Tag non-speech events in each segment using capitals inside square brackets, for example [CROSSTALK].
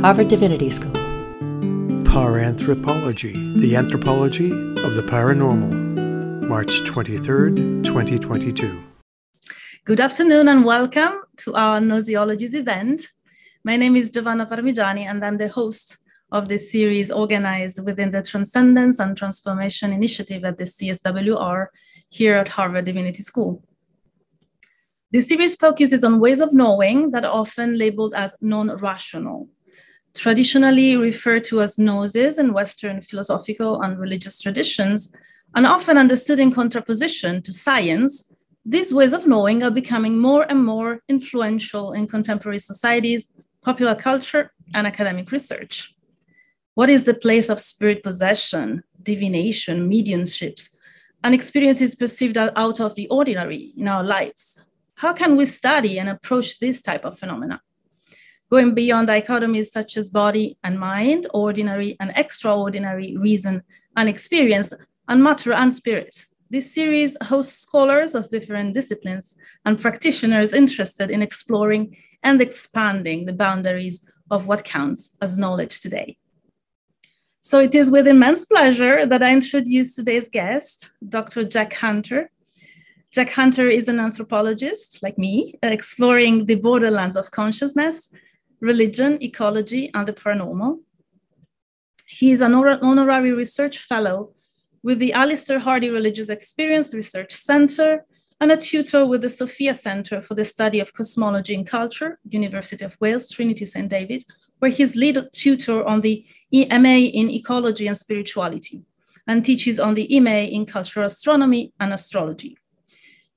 Harvard Divinity School. Paranthropology, the anthropology of the paranormal. March 23rd, 2022. Good afternoon and welcome to our Gnoseologies event. My name is Giovanna Parmigiani and I'm the host of this series organized within the Transcendence and Transformation Initiative at the CSWR here at Harvard Divinity School. The series focuses on ways of knowing that are often labeled as non rational, traditionally referred to as gnosis in Western philosophical and religious traditions, and often understood in contraposition to science. These ways of knowing are becoming more and more influential in contemporary societies, popular culture, and academic research. What is the place of spirit possession, divination, mediumships, and experiences perceived as out of the ordinary in our lives? How can we study and approach this type of phenomena? Going beyond dichotomies such as body and mind, ordinary and extraordinary, reason and experience, and matter and spirit. This series hosts scholars of different disciplines and practitioners interested in exploring and expanding the boundaries of what counts as knowledge today. So it is with immense pleasure that I introduce today's guest, Dr. Jack Hunter, Jack Hunter is an anthropologist like me, exploring the borderlands of consciousness, religion, ecology, and the paranormal. He is an honorary research fellow with the Alister Hardy Religious Experience Research Center and a tutor with the Sophia Center for the Study of Cosmology and Culture, University of Wales, Trinity St. David, where he's lead tutor on the EMA in Ecology and Spirituality and teaches on the EMA in Cultural Astronomy and Astrology.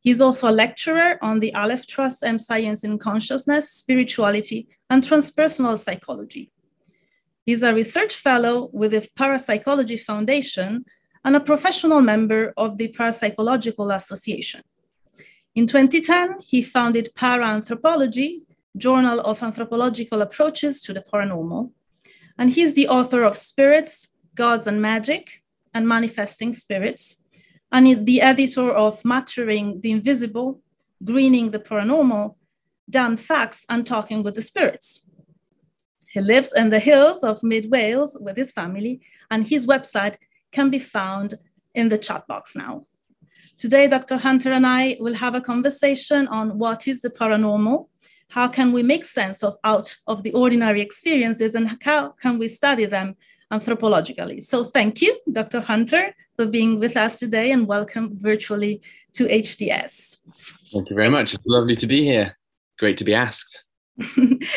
He's also a lecturer on the Alef Trust MSc in Consciousness, Spirituality, and Transpersonal Psychology. He's a research fellow with the Parapsychology Foundation and a professional member of the Parapsychological Association. In 2010, he founded Paranthropology, Journal of Anthropological Approaches to the Paranormal, and he's the author of Spirits, Gods and Magic, and Manifesting Spirits, and the editor of Mattering the Invisible, Greening the Paranormal, Damned Facts and Talking with the Spirits. He lives in the hills of mid Wales with his family, and his website can be found in the chat box now. Today, Dr. Hunter and I will have a conversation on what is the paranormal, how can we make sense of out of the ordinary experiences, and how can we study them anthropologically. So thank you, Dr. Hunter, for being with us today and welcome virtually to HDS. Thank you very much. It's lovely to be here. Great to be asked. [LAUGHS]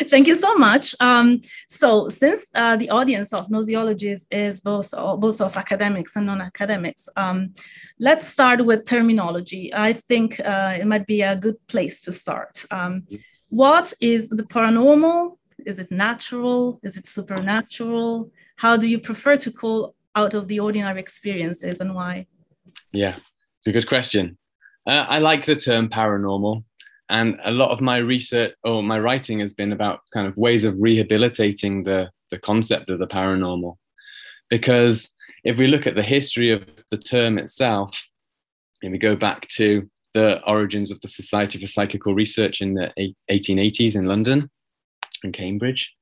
Thank you so much. Um, so, since uh, the audience of Gnoseologies is both both of academics and non-academics, um, let's start with terminology. I think uh, it might be a good place to start. Um, what is the paranormal? Is it natural? Is it supernatural? how do you prefer to call out of the ordinary experiences and why? Yeah, it's a good question. Uh, I like the term paranormal, and a lot of my research or my writing has been about kind of ways of rehabilitating the, the concept of the paranormal. Because if we look at the history of the term itself, and we go back to the origins of the Society for Psychical Research in the 1880s in London and Cambridge,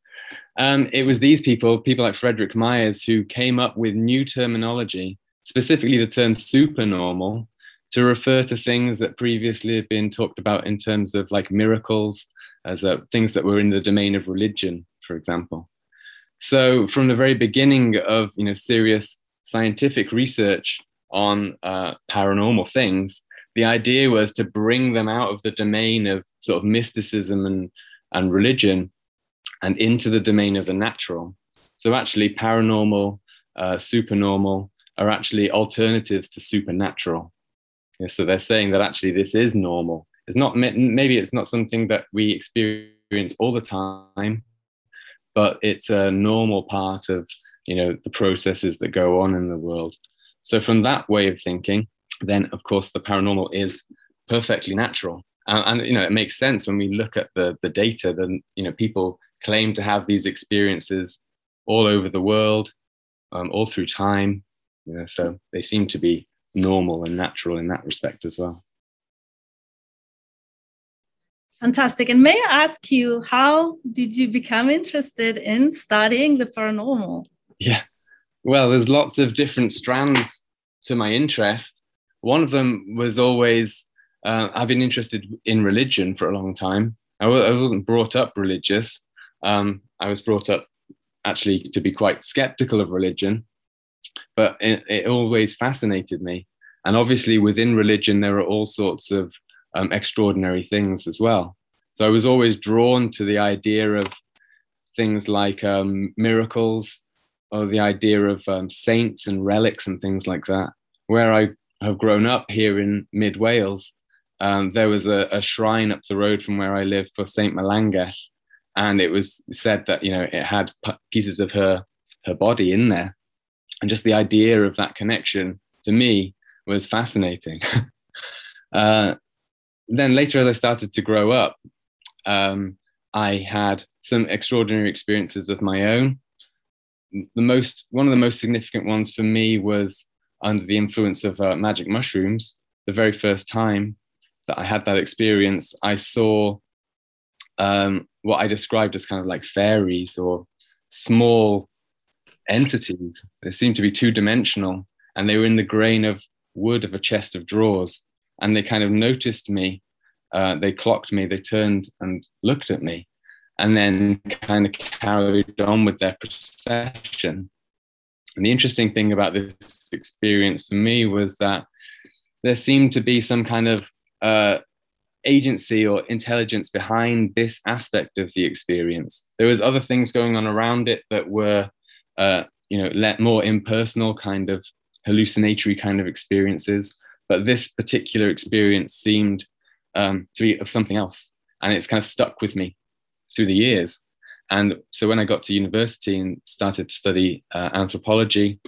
um, it was these people, people like Frederick Myers, who came up with new terminology, specifically the term supernormal, to refer to things that previously had been talked about in terms of like miracles, as uh, things that were in the domain of religion, for example. So from the very beginning of you know serious scientific research on uh, paranormal things, the idea was to bring them out of the domain of sort of mysticism and, and religion and into the domain of the natural. So actually, paranormal, uh, supernormal are actually alternatives to supernatural. Yeah, so they're saying that actually this is normal. It's not maybe it's not something that we experience all the time, but it's a normal part of you know the processes that go on in the world. So from that way of thinking, then of course the paranormal is perfectly natural. Uh, and you know it makes sense when we look at the the data. Then you know people claim to have these experiences all over the world, um, all through time. You know, so they seem to be normal and natural in that respect as well. Fantastic. And may I ask you, how did you become interested in studying the paranormal? Yeah. Well, there's lots of different strands to my interest. One of them was always uh, I've been interested in religion for a long time. I w- I wasn't brought up religious. Um, I was brought up actually to be quite skeptical of religion, but it, it always fascinated me. And obviously, within religion, there are all sorts of um, extraordinary things as well. So I was always drawn to the idea of things like um, miracles or the idea of um, saints and relics and things like that. Where I have grown up here in mid Wales, um, there was a, a, shrine up the road from where I live for Saint Melangell, and it was said that you know it had pieces of her her body in there, and just the idea of that connection to me was fascinating. [LAUGHS] uh, then later, as I started to grow up, um, I had some extraordinary experiences of my own. The most, one of the most significant ones for me was under the influence of uh, magic mushrooms. The very first time that I had that experience, I saw um, what I described as kind of like fairies or small entities. They seemed to be two dimensional and they were in the grain of wood of a chest of drawers. And they kind of noticed me. Uh, they clocked me, they turned and looked at me, and then kind of carried on with their procession. And the interesting thing about this experience for me was that there seemed to be some kind of uh, agency or intelligence behind this aspect of the experience. There was other things going on around it that were, uh, you know, let more impersonal kind of hallucinatory kind of experiences. But this particular experience seemed um, to be of something else, and it's kind of stuck with me through the years. And so when I got to university and started to study uh, anthropology,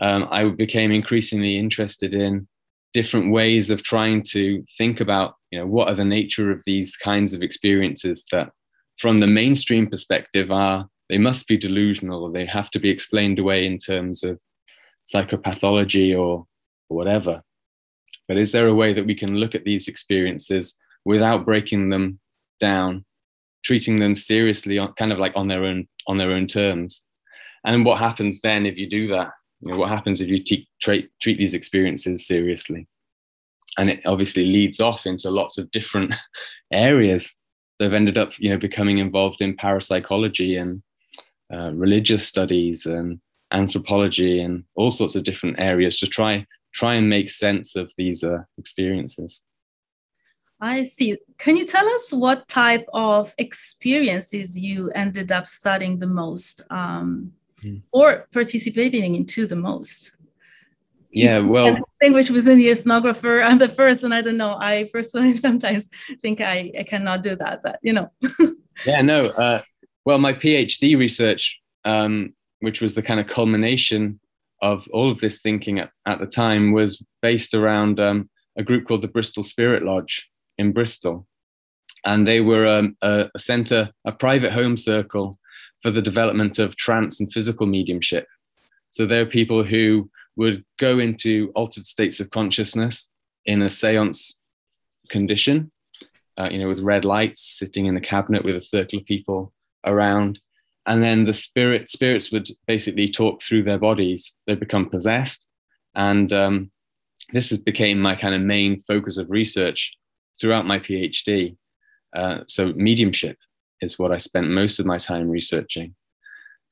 um, I became increasingly interested in different ways of trying to think about you know what are the nature of these kinds of experiences that from the mainstream perspective are they must be delusional or they have to be explained away in terms of psychopathology or, or whatever. But is there a way that we can look at these experiences without breaking them down treating them seriously kind of like on their own on their own terms? And what happens then if you do that? You know, what happens if you te- treat, treat these experiences seriously? And it obviously leads off into lots of different [LAUGHS] areas. They've ended up, you know, becoming involved in parapsychology and uh, religious studies and anthropology and all sorts of different areas to try try and make sense of these uh, experiences. I see. Can you tell us what type of experiences you ended up studying the most? Um, mm. or participating into the most yeah [LAUGHS] well distinguish within the ethnographer and the person i don't know i personally [LAUGHS] sometimes think i, I cannot do that but you know [LAUGHS] yeah no uh, well my phd research um, which was the kind of culmination of all of this thinking at, at the time was based around um, a group called the bristol spirit lodge in bristol and they were um, a, a center a private home circle for the development of trance and physical mediumship. So there are people who would go into altered states of consciousness in a seance condition, uh, you know, with red lights, sitting in a cabinet with a circle of people around. And then the spirit spirits would basically talk through their bodies. They become possessed. And um, this has became my kind of main focus of research throughout my PhD. Uh, so mediumship is what I spent most of my time researching.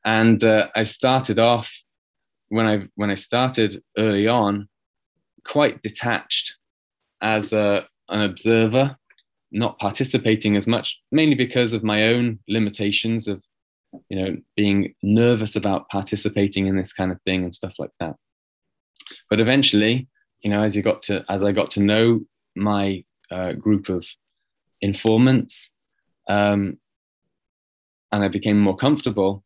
And uh, I started off when I when I started early on, quite detached as a, an observer, not participating as much, mainly because of my own limitations of, you know, being nervous about participating in this kind of thing and stuff like that. But eventually, you know, as you got to as I got to know my uh, group of informants, um, and I became more comfortable,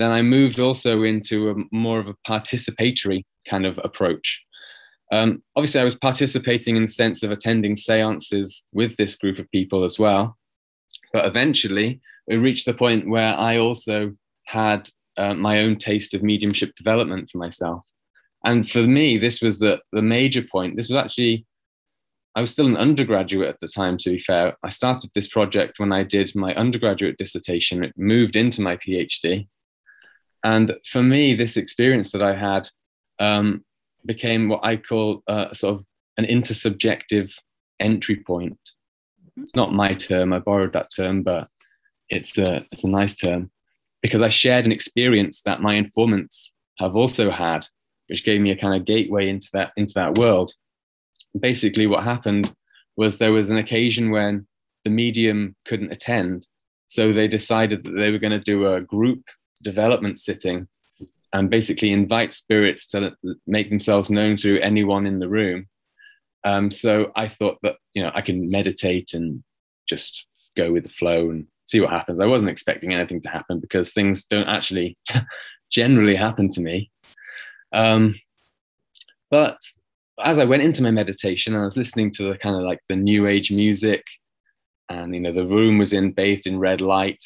then I moved also into a more of a participatory kind of approach. Um, obviously, I was participating in the sense of attending seances with this group of people as well. But eventually, we reached the point where I also had uh, my own taste of mediumship development for myself. And for me, this was the, the major point. This was actually I was still an undergraduate at the time, to be fair. I started this project when I did my undergraduate dissertation. It moved into my PhD. And for me, this experience that I had um, became what I call uh, sort of an intersubjective entry point. Mm-hmm. It's not my term, I borrowed that term, but it's a, it's a nice term because I shared an experience that my informants have also had, which gave me a kind of gateway into that, into that world basically what happened was there was an occasion when the medium couldn't attend. So they decided that they were going to do a group development sitting and basically invite spirits to make themselves known to anyone in the room. Um, so I thought that, you know, I can meditate and just go with the flow and see what happens. I wasn't expecting anything to happen because things don't actually [LAUGHS] generally happen to me. Um, but as I went into my meditation, I was listening to the kind of like the new age music, and you know the room was in bathed in red light.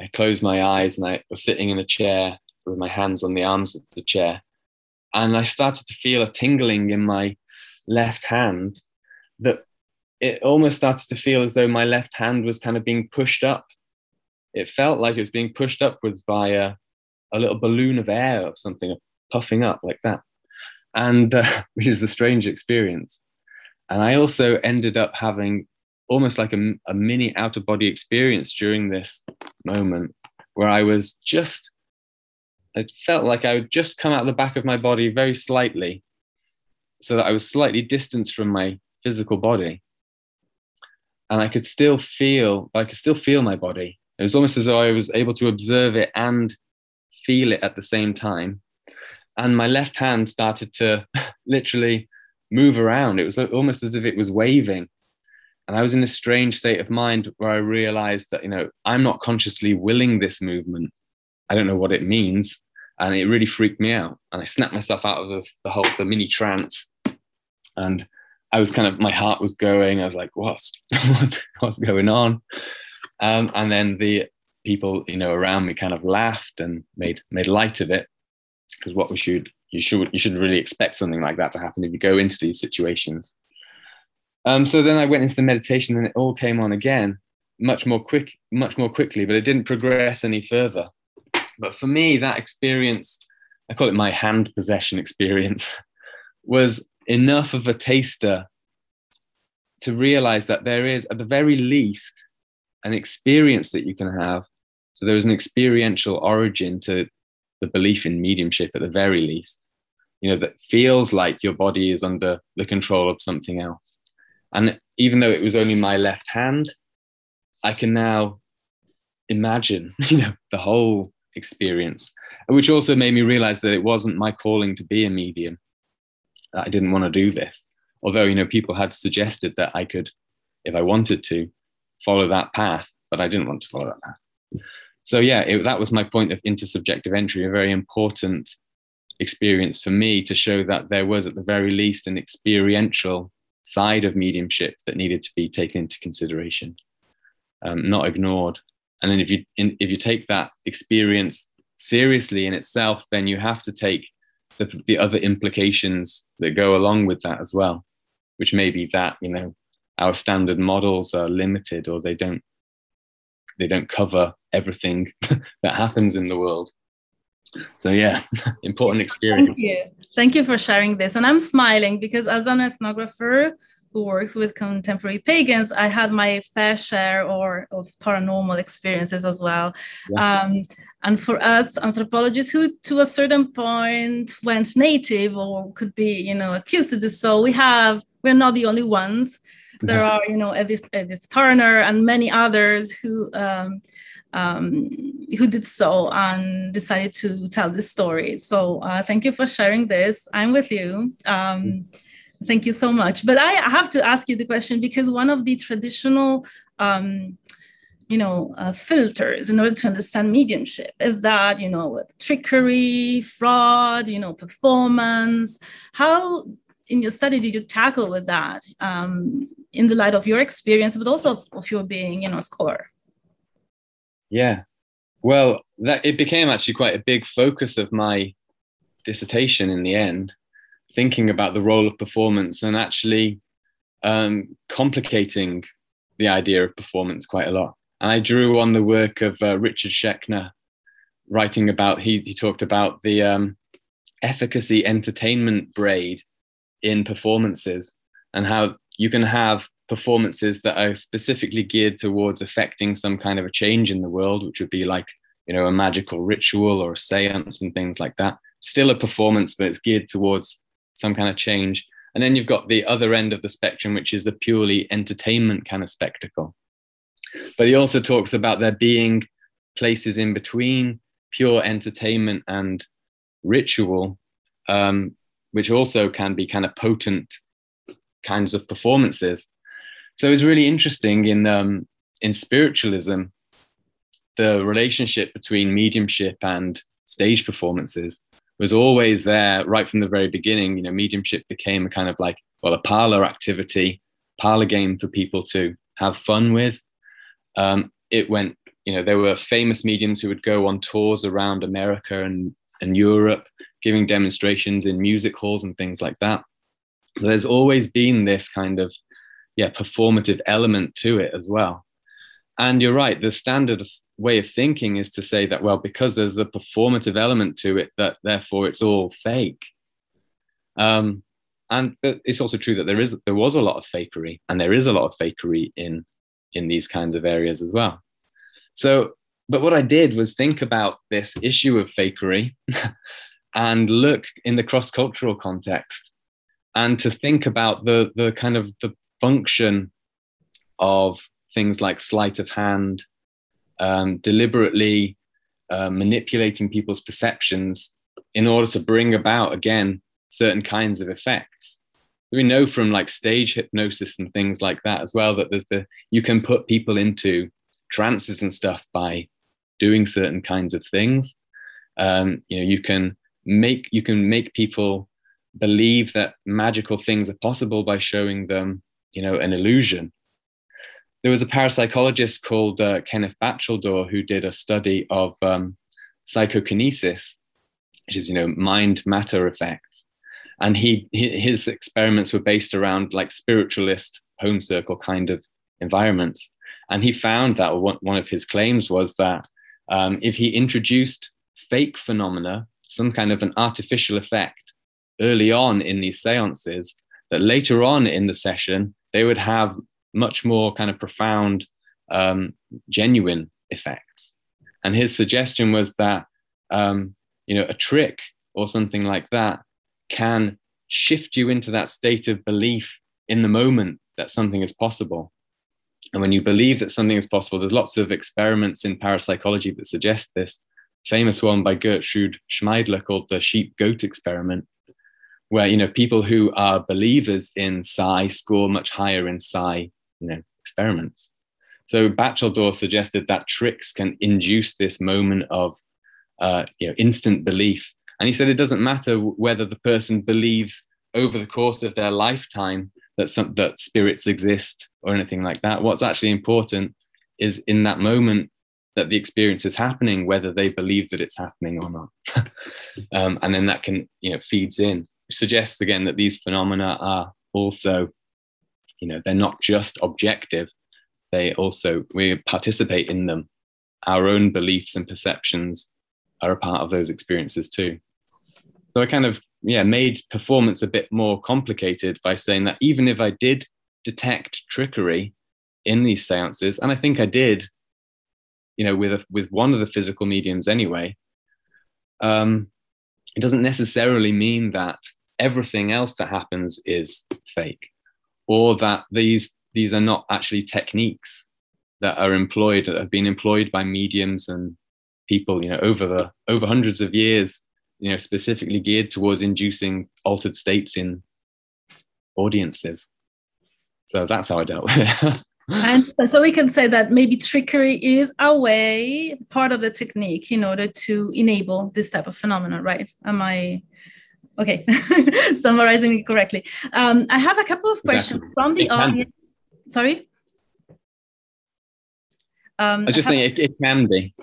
I closed my eyes and I was sitting in a chair with my hands on the arms of the chair, and I started to feel a tingling in my left hand that it almost started to feel as though my left hand was kind of being pushed up. It felt like it was being pushed upwards by a, a little balloon of air or something, puffing up like that and uh, [LAUGHS] which is a strange experience. And I also ended up having almost like a, a mini out of body experience during this moment where I was just, it felt like I would just come out the back of my body very slightly so that I was slightly distanced from my physical body. And I could still feel, I could still feel my body. It was almost as though I was able to observe it and feel it at the same time and my left hand started to [LAUGHS] literally move around. It was almost as if it was waving. And I was in a strange state of mind where I realized that, you know, I'm not consciously willing this movement. I don't know what it means. And it really freaked me out. And I snapped myself out of the, the whole, the mini trance. And I was kind of, my heart was going. I was like, what's, [LAUGHS] what's, what's going on? Um, and then the people, you know, around me kind of laughed and made, made light of it because what we should you should you should really expect something like that to happen if you go into these situations. Um, so then I went into the meditation and it all came on again, much more quick, much more quickly, but it didn't progress any further. But for me, that experience, I call it my hand possession experience, [LAUGHS] was enough of a taster to realize that there is, at the very least, an experience that you can have. So there is an experiential origin to the belief in mediumship at the very least you know that feels like your body is under the control of something else and even though it was only my left hand i can now imagine [LAUGHS] you know the whole experience which also made me realize that it wasn't my calling to be a medium i didn't want to do this. Although you know people had suggested that i could if i wanted to follow that path but i didn't want to follow that path. So yeah, it, that was my point of intersubjective entry, a very important experience for me to show that there was at the very least an experiential side of mediumship that needed to be taken into consideration, um, not ignored. And then if you in, if you take that experience seriously in itself, then you have to take the, the other implications that go along with that as well, which may be that you know our standard models are limited or they don't they don't cover everything [LAUGHS] that happens in the world so yeah [LAUGHS] important experience thank you. thank you for sharing this. And i'm smiling because as an ethnographer who works with contemporary pagans i had my fair share or of paranormal experiences as well. Yeah. um, and for us anthropologists who to a certain point went native or could be you know accused of this. So we have we're not the only ones. There are, you know, Edith, Edith Turner and many others who um, um, who did so and decided to tell this story. So uh, thank you for sharing this. I'm with you. Um, thank you so much. But I have to ask you the question because one of the traditional um, you know, uh, filters in order to understand mediumship is that, you know, with trickery, fraud, you know, performance. How in your study did you tackle with that um, in the light of your experience, but also of, of your being, you know, a scholar? Yeah, well, that it became actually quite a big focus of my dissertation in the end, thinking about the role of performance and actually um, complicating the idea of performance quite a lot. And I drew on the work of uh, Richard Schechner, writing about, he, he talked about the um, efficacy entertainment braid in performances and how you can have performances that are specifically geared towards affecting some kind of a change in the world, which would be like, you know, a magical ritual or a seance and things like that. Still a performance, but it's geared towards some kind of change. And then you've got the other end of the spectrum, which is a purely entertainment kind of spectacle. But he also talks about there being places in between pure entertainment and ritual, um, which also can be kind of potent kinds of performances. So it's really interesting in um, in spiritualism, the relationship between mediumship and stage performances was always there right from the very beginning. You know, mediumship became a kind of like well a parlor activity, parlor game for people to have fun with. Um, it went, you know, there were famous mediums who would go on tours around America and and Europe, giving demonstrations in music halls and things like that. So there's always been this kind of yeah performative element to it as well. And you're right the standard way of thinking is to say that well because there's a performative element to it that therefore it's all fake. Um, and it's also true that there is there was a lot of fakery and there is a lot of fakery in in these kinds of areas as well. So but what i did was think about this issue of fakery [LAUGHS] and look in the cross-cultural context and to think about the the kind of the function of things like sleight of hand, um, deliberately uh, manipulating people's perceptions in order to bring about, again, certain kinds of effects. We know from like stage hypnosis and things like that as well that there's the you can put people into trances and stuff by doing certain kinds of things. Um, you know, you can make you can make people believe that magical things are possible by showing them you know, an illusion. There was a parapsychologist called uh, Kenneth Batcheldor who did a study of um, psychokinesis, which is, you know, mind matter effects. And he, his experiments were based around like spiritualist home circle kind of environments. And he found that one of his claims was that um, if he introduced fake phenomena, some kind of an artificial effect early on in these seances, that later on in the session, they would have much more kind of profound, um, genuine effects. And his suggestion was that, um, you know, a trick or something like that can shift you into that state of belief in the moment that something is possible. And when you believe that something is possible, there's lots of experiments in parapsychology that suggest this. Famous one by Gertrude Schmeidler called the sheep goat experiment, where you know people who are believers in psi score much higher in psi you know experiments. So Batcheldor suggested that tricks can induce this moment of uh, you know instant belief. And he said it doesn't matter whether the person believes over the course of their lifetime that some that spirits exist or anything like that. What's actually important is in that moment that the experience is happening whether they believe that it's happening or not. [LAUGHS] Um, and then that can you know feeds in suggests again that these phenomena are also, you know, they're not just objective. They also, we participate in them. Our own beliefs and perceptions are a part of those experiences too. So I kind of, yeah, made performance a bit more complicated by saying that even if I did detect trickery in these seances, and I think I did, you know, with a, with one of the physical mediums anyway, um, it doesn't necessarily mean that everything else that happens is fake or that these these are not actually techniques that are employed that have been employed by mediums and people you know over the over hundreds of years you know specifically geared towards inducing altered states in audiences. So that's how i dealt with it. [LAUGHS] And so we can say that maybe trickery is a way part of the technique in order to enable this type of phenomenon right? Am i Okay, [LAUGHS] summarizing it correctly. Um, I have a couple of questions exactly. from the it audience. Sorry? Um, I was just I saying it, it can be.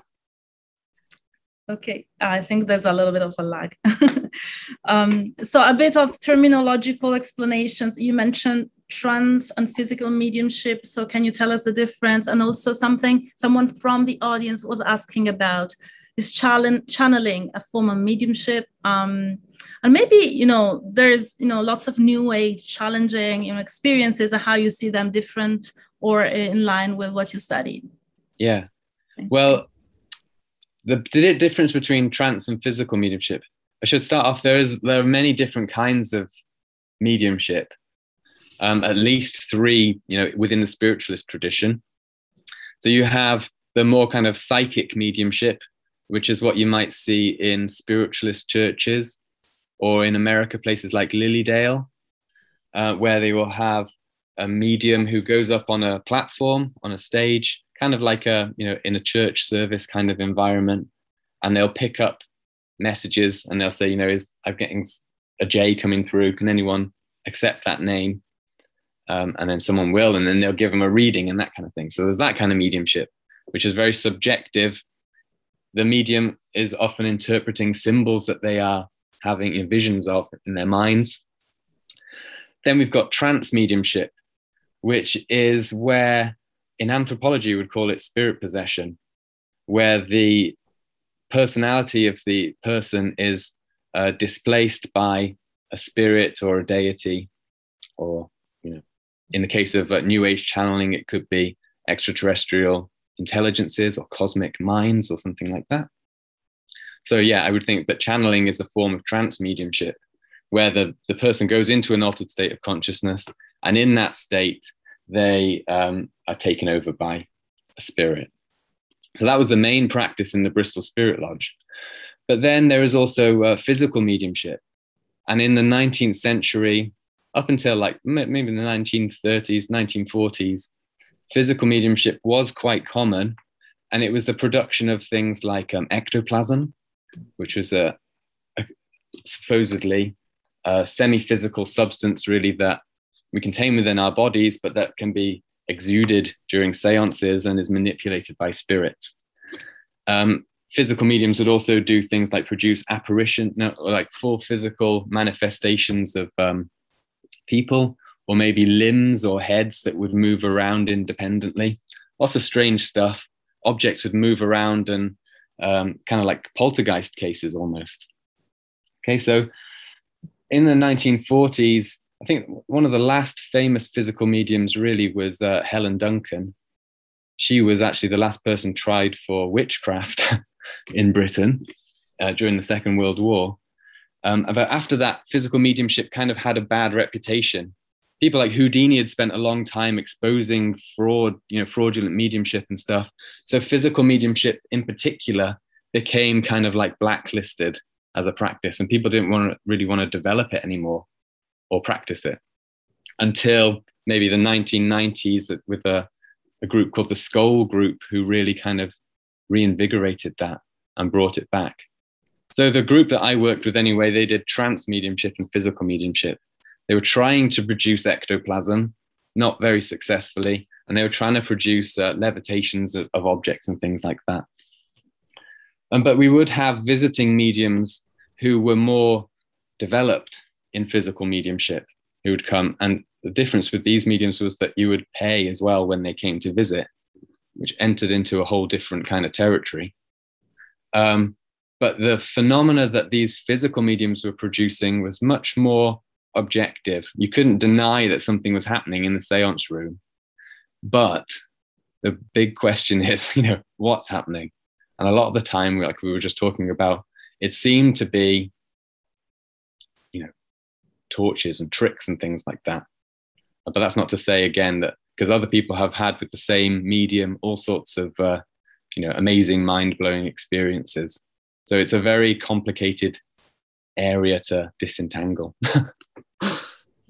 Okay, I think there's a little bit of a lag. [LAUGHS] um, so a bit of terminological explanations. You mentioned trance and physical mediumship. So can you tell us the difference? And also something someone from the audience was asking about is channeling a form of mediumship. Um, and maybe you know there's you know lots of new age channeling you know experiences and how you see them different or in line with what you studied. Yeah. Thanks. Well, the, the difference between trance and physical mediumship. I should start off. There is there are many different kinds of mediumship. Um, at least three, you know, within the spiritualist tradition. So you have the more kind of psychic mediumship, which is what you might see in spiritualist churches or in America, places like Lily Dale, uh, where they will have a medium who goes up on a platform, on a stage, kind of like a, you know, in a church service kind of environment, and they'll pick up messages and they'll say, you know, is I'm getting a J coming through. Can anyone accept that name? Um, and then someone will, and then they'll give them a reading and that kind of thing. So there's that kind of mediumship, which is very subjective. The medium is often interpreting symbols that they are having visions of in their minds. Then we've got trance mediumship, which is where in anthropology we would call it spirit possession, where the personality of the person is uh, displaced by a spirit or a deity, or you know, in the case of uh, New Age channeling, it could be extraterrestrial intelligences or cosmic minds or something like that. So yeah, I would think that channeling is a form of trance mediumship, where the, the person goes into an altered state of consciousness, and in that state, they um, are taken over by a spirit. So that was the main practice in the Bristol Spirit Lodge. But then there is also uh, physical mediumship. And in the 19th century, up until like maybe the 1930s, 1940s, physical mediumship was quite common. And it was the production of things like um, ectoplasm, which was a, a supposedly a semi physical substance, really, that we contain within our bodies, but that can be exuded during seances and is manipulated by spirits. Um, physical mediums would also do things like produce apparition, no, like full physical manifestations of um, people, or maybe limbs or heads that would move around independently. Lots of strange stuff. Objects would move around and um, kind of like poltergeist cases almost. Okay, so in the 1940s, I think one of the last famous physical mediums really was uh, Helen Duncan. She was actually the last person tried for witchcraft [LAUGHS] in Britain uh, during the Second World War. Um, but after that, physical mediumship kind of had a bad reputation. People like Houdini had spent a long time exposing fraud, you know, fraudulent mediumship and stuff. So physical mediumship in particular became kind of like blacklisted as a practice, and people didn't want to really want to develop it anymore or practice it until maybe the 1990s with a, a group called the Scole Group, who really kind of reinvigorated that and brought it back. So the group that I worked with anyway, they did trance mediumship and physical mediumship. They were trying to produce ectoplasm, not very successfully, and they were trying to produce uh, levitations of, of, objects and things like that. Um, but we would have visiting mediums who were more developed in physical mediumship who would come. And the difference with these mediums was that you would pay as well when they came to visit, which entered into a whole different kind of territory. Um, but the phenomena that these physical mediums were producing was much more objective. You couldn't deny that something was happening in the seance room. But the big question [LAUGHS] is, you know, what's happening? And a lot of the time, like we were just talking about, it seemed to be, you know, torches and tricks and things like that. But that's not to say again that because other people have had with the same medium all sorts of uh, you know amazing mind blowing experiences. So it's a very complicated area to disentangle. [LAUGHS]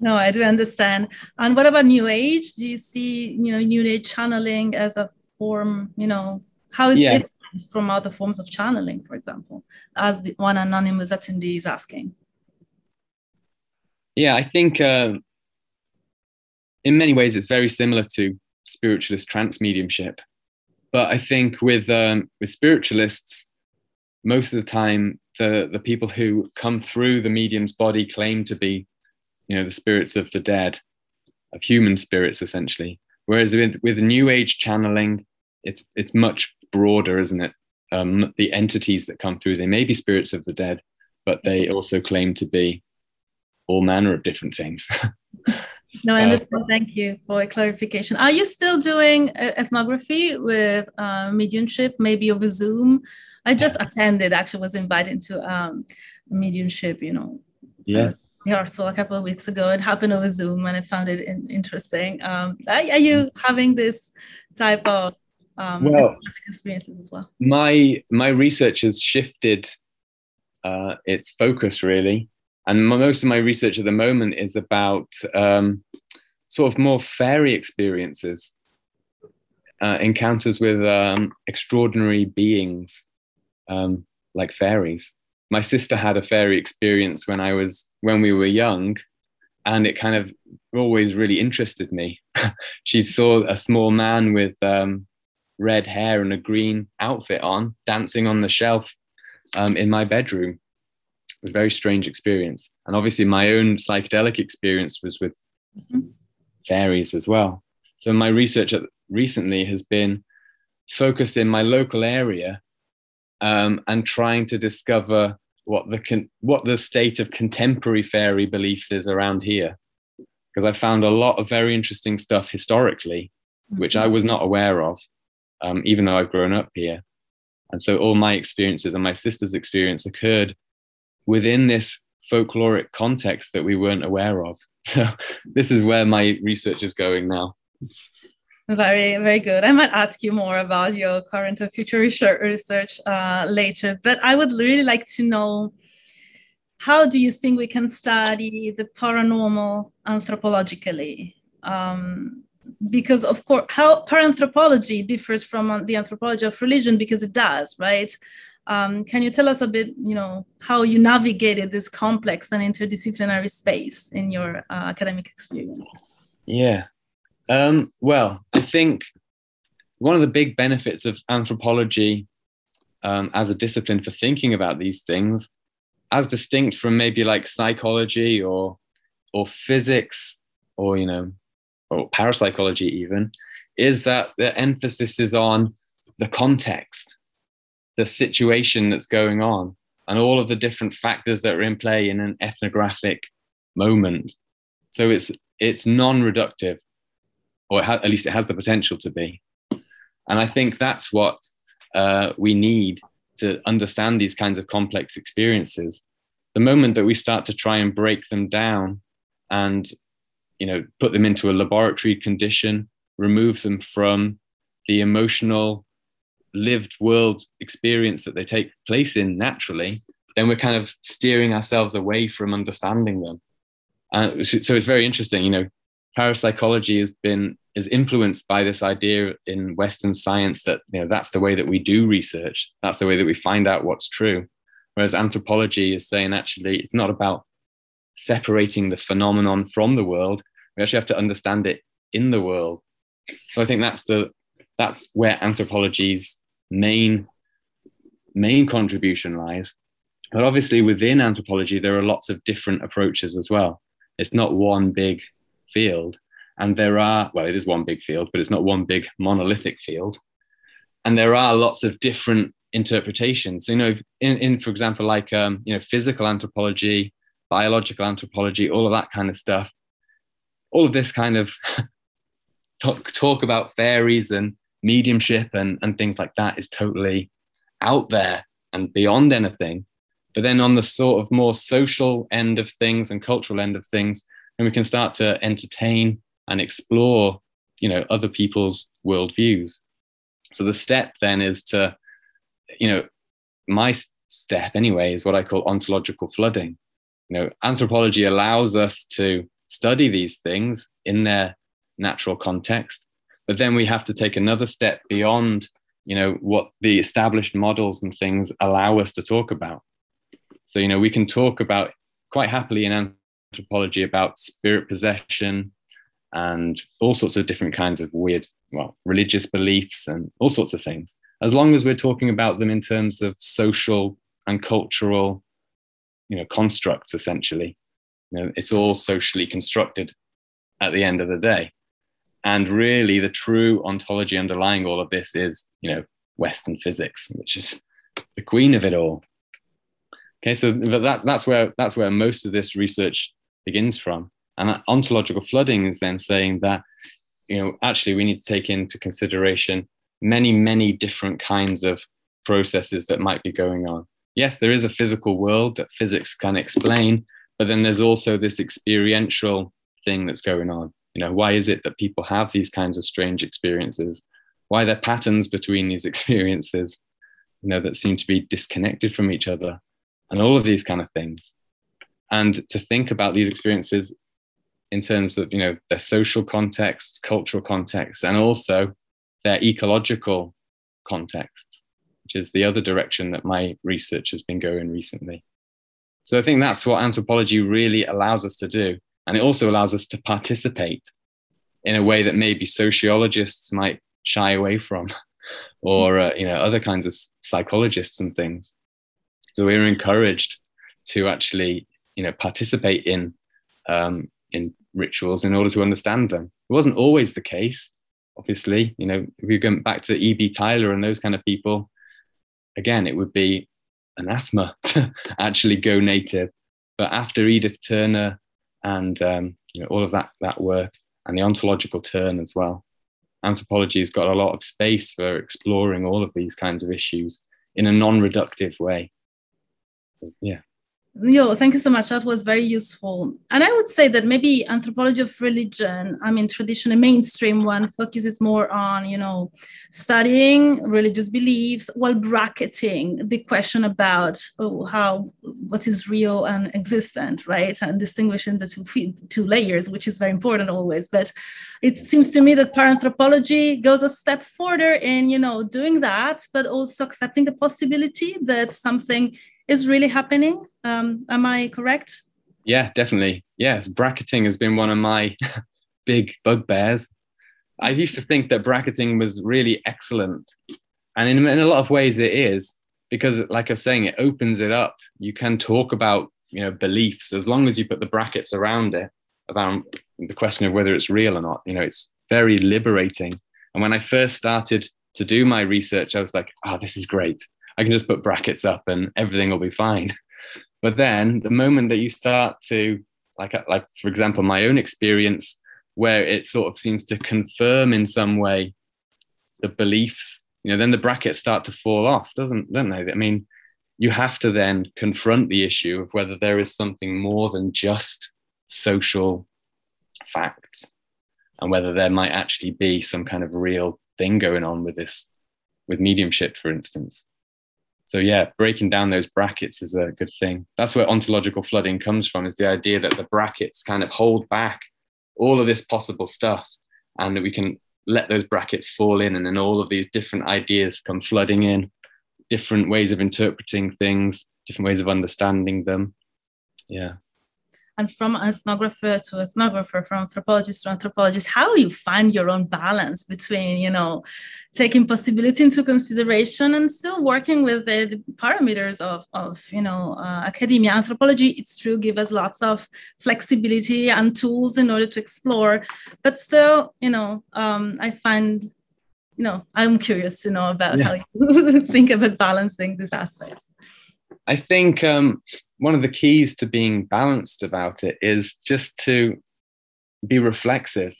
no, I do understand. And what about New Age? Do you see you know New Age channeling as a form? You know how is yeah. different from other forms of channeling, for example, as the one anonymous attendee is asking? Yeah, I think uh, in many ways it's very similar to spiritualist trance mediumship, but I think with um, with spiritualists, most of the time the the people who come through the medium's body claim to be, you know, the spirits of the dead. of human spirits essentially. Whereas with, with New Age channeling, it's it's much broader, isn't it? Um, the entities that come through, they may be spirits of the dead, but they also claim to be all manner of different things. [LAUGHS] no, I uh, understand. Uh, Thank you for a clarification. Are you still doing ethnography with uh, mediumship, maybe over Zoom? I just attended, actually was invited to um, mediumship, you know. Yeah. Rehearsal a couple of weeks ago. It happened over Zoom and I found it in, interesting. Um, are, are, you having this type of um, well, experiences as well? My my research has shifted uh, its focus really, and most of my research at the moment is about um, sort of more fairy experiences, uh, encounters with um, extraordinary beings um, like fairies. My sister had a fairy experience when I was when we were young, and it kind of always really interested me. [LAUGHS] she saw a small man with um, red hair and a green outfit on, dancing on the shelf um, in my bedroom. It was a very strange experience, and obviously my own psychedelic experience was with mm-hmm. fairies as well. So my research recently has been focused in my local area um, and trying to discover what the con- what the state of contemporary fairy beliefs is around here because I found a lot of very interesting stuff historically, which I was not aware of, um, even though I've grown up here. And so all my experiences and my sister's experience occurred within this folkloric context that we weren't aware of. [LAUGHS] So this is where my research is going now. Very, very good. I might ask you more about your current or future research uh, later, but I would really like to know how do you think we can study the paranormal anthropologically? Um, because of course, how paranthropology differs from the anthropology of religion because it does, right? Um, can you tell us a bit, you know, how you navigated this complex and interdisciplinary space in your uh, academic experience? Yeah, um, well, think one of the big benefits of anthropology um, as a discipline for thinking about these things, as distinct from maybe like psychology or or physics or you know or parapsychology even, is that the emphasis is on the context, the situation that's going on, and all of the different factors that are in play in an ethnographic moment. So it's it's non-reductive or ha- at least it has the potential to be. And I think that's what uh, we need to understand these kinds of complex experiences. The moment that we start to try and break them down and you know put them into a laboratory condition, remove them from the emotional lived world experience that they take place in naturally, then we're kind of steering ourselves away from understanding them. Uh, so it's very interesting, you know, parapsychology has been is influenced by this idea in Western science that you know that's the way that we do research, that's the way that we find out what's true. Whereas anthropology is saying actually it's not about separating the phenomenon from the world. We actually have to understand it in the world. So I think that's the that's where anthropology's main main contribution lies. But obviously within anthropology, there are lots of different approaches as well. It's not one big field. And there are, well, it is one big field, but it's not one big monolithic field. And there are lots of different interpretations. So, you know, in, in for example, like, um, you know, physical anthropology, biological anthropology, all of that kind of stuff, all of this kind of [LAUGHS] talk, talk about fairies and mediumship and, and things like that is totally out there and beyond anything. But then on the sort of more social end of things and cultural end of things, and we can start to entertain and explore you know other people's worldviews. So the step then is to you know my step anyway is what i call ontological flooding. You know anthropology allows us to study these things in their natural context but then we have to take another step beyond you know what the established models and things allow us to talk about. So you know we can talk about quite happily in anthropology about spirit possession and all sorts of different kinds of weird, well, religious beliefs and all sorts of things. As long as we're talking about them in terms of social and cultural, you know, constructs, essentially, you know, it's all socially constructed. at the end of the day. And really, the true ontology underlying all of this is, you know, Western physics, which is the queen of it all. Okay, so that, that's where that's where most of this research begins from. And ontological flooding is then saying that, you know, actually we need to take into consideration many, many different kinds of processes that might be going on. Yes, there is a physical world that physics can explain, but then there's also this experiential thing that's going on. You know, why is it that people have these kinds of strange experiences? Why are there patterns between these [LAUGHS] experiences, you know, that seem to be disconnected from each other? And all of these kind of things. And to think about these experiences in terms of, you know, their social contexts, cultural contexts, and also their ecological contexts, which is the other direction that my research has been going recently. So I think that's what anthropology really allows us to do. And it also allows us to participate in a way that maybe sociologists might shy away from, [LAUGHS] or uh, you know other kinds of psychologists and things. So we're encouraged to actually you know participate in um, in rituals in order to understand them. It wasn't always the case, obviously. You know, if you go back to E.B. Tylor and those kind of people, again, it would be anathema [LAUGHS] to actually go native. But after Edith Turner and um, you know, all of that, that work and the ontological turn as well, anthropology has got a lot of space for exploring all of these kinds of issues in a non-reductive way. Yeah. Yo, thank you so much. That was very useful. And I would say that maybe anthropology of religion, I mean, traditional mainstream one focuses more on, you know, studying religious beliefs while bracketing the question about oh, how what is real and existent, right? And distinguishing the two two layers, which is very important always. But it seems to me that paranthropology goes a step further in, you know, doing that, but also accepting the possibility that something is really happening. Um, am I correct? Yeah, definitely. Yes, bracketing has been one of my [LAUGHS] big bugbears. I used to think that bracketing was really excellent. And in, in a lot of ways, it is because, like I was saying, it opens it up. You can talk about you know beliefs as long as you put the brackets around it about the question of whether it's real or not. You know, it's very liberating. And when I first started to do my research, I was like, oh, this is great. I can just put brackets up and everything will be fine. [LAUGHS] But then the moment that you start to, like, uh, like for example, my own experience, where it sort of seems to confirm in some way the beliefs, you know, then the brackets start to fall off, doesn't don't they? I mean, you have to then confront the issue of whether there is something more than just social facts and whether there might actually be some kind of real thing going on with this with mediumship for instance so yeah breaking down those brackets is a good thing. That's where ontological flooding comes from is the idea that the brackets kind of hold back all of this possible stuff and that we can let those brackets fall in and then all of these different ideas come flooding in different ways of interpreting things different ways of understanding them. Yeah and from ethnographer to ethnographer, from anthropologist to anthropologist, how you find your own balance between, you know, taking possibility into consideration and still working with the, the parameters of, of, you know, uh, academia. Anthropology, it's true, give us lots of flexibility and tools in order to explore, but still, you know, um, I find, you know, I'm curious to know about yeah. how you [LAUGHS] think about balancing these aspects. I think um, one of the keys to being balanced about it is just to be reflexive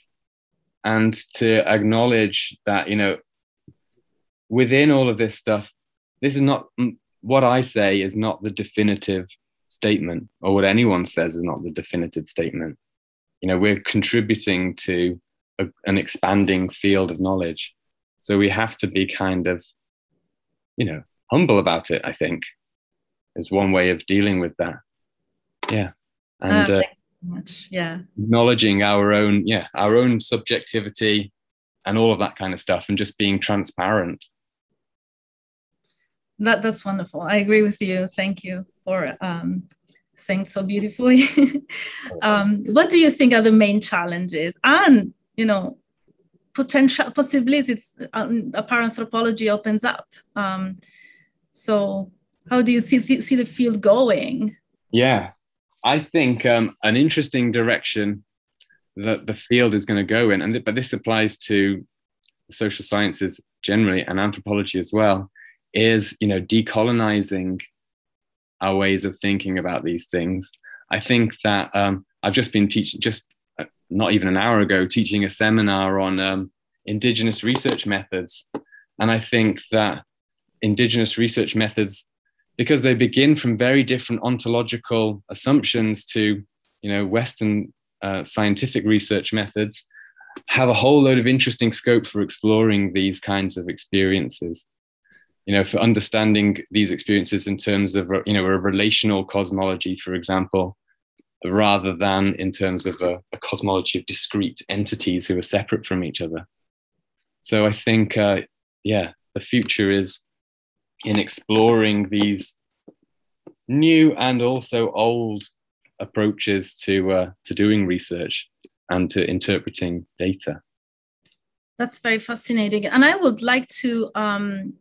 and to acknowledge that you know within all of this stuff this is not what i say is not the definitive statement or what anyone says is not the definitive statement. You know we're contributing to a, an expanding field of knowledge. So we have to be kind of you know humble about it i think is one way of dealing with that. Yeah, and uh, much. Yeah, acknowledging our own yeah our own subjectivity and all of that kind of stuff, and just being transparent. That that's wonderful. I agree with you. Thank you for um, saying so beautifully. [LAUGHS] um, what do you think are the main challenges and you know potential possibilities um, a paranthropology opens up? Um, so how do you see, see the field going? Yeah, I think um, an interesting direction that the field is going to go in. And but this applies to social sciences generally and anthropology as well. Is you know decolonizing our ways of thinking about these things. I think that um, I've just been teaching, just uh, not even an hour ago, teaching a seminar on um, indigenous research methods, and I think that indigenous research methods, because they begin from very different ontological assumptions to you know Western uh, scientific research methods, have a whole load of interesting scope for exploring these kinds of experiences you know, for understanding these experiences in terms of, you know, a relational cosmology, for example, rather than in terms of a, a cosmology of discrete entities who are separate from each other. So I think, uh, yeah, the future is in exploring these new and also old approaches to uh, to doing research and to interpreting data. That's very fascinating, and I would like to um,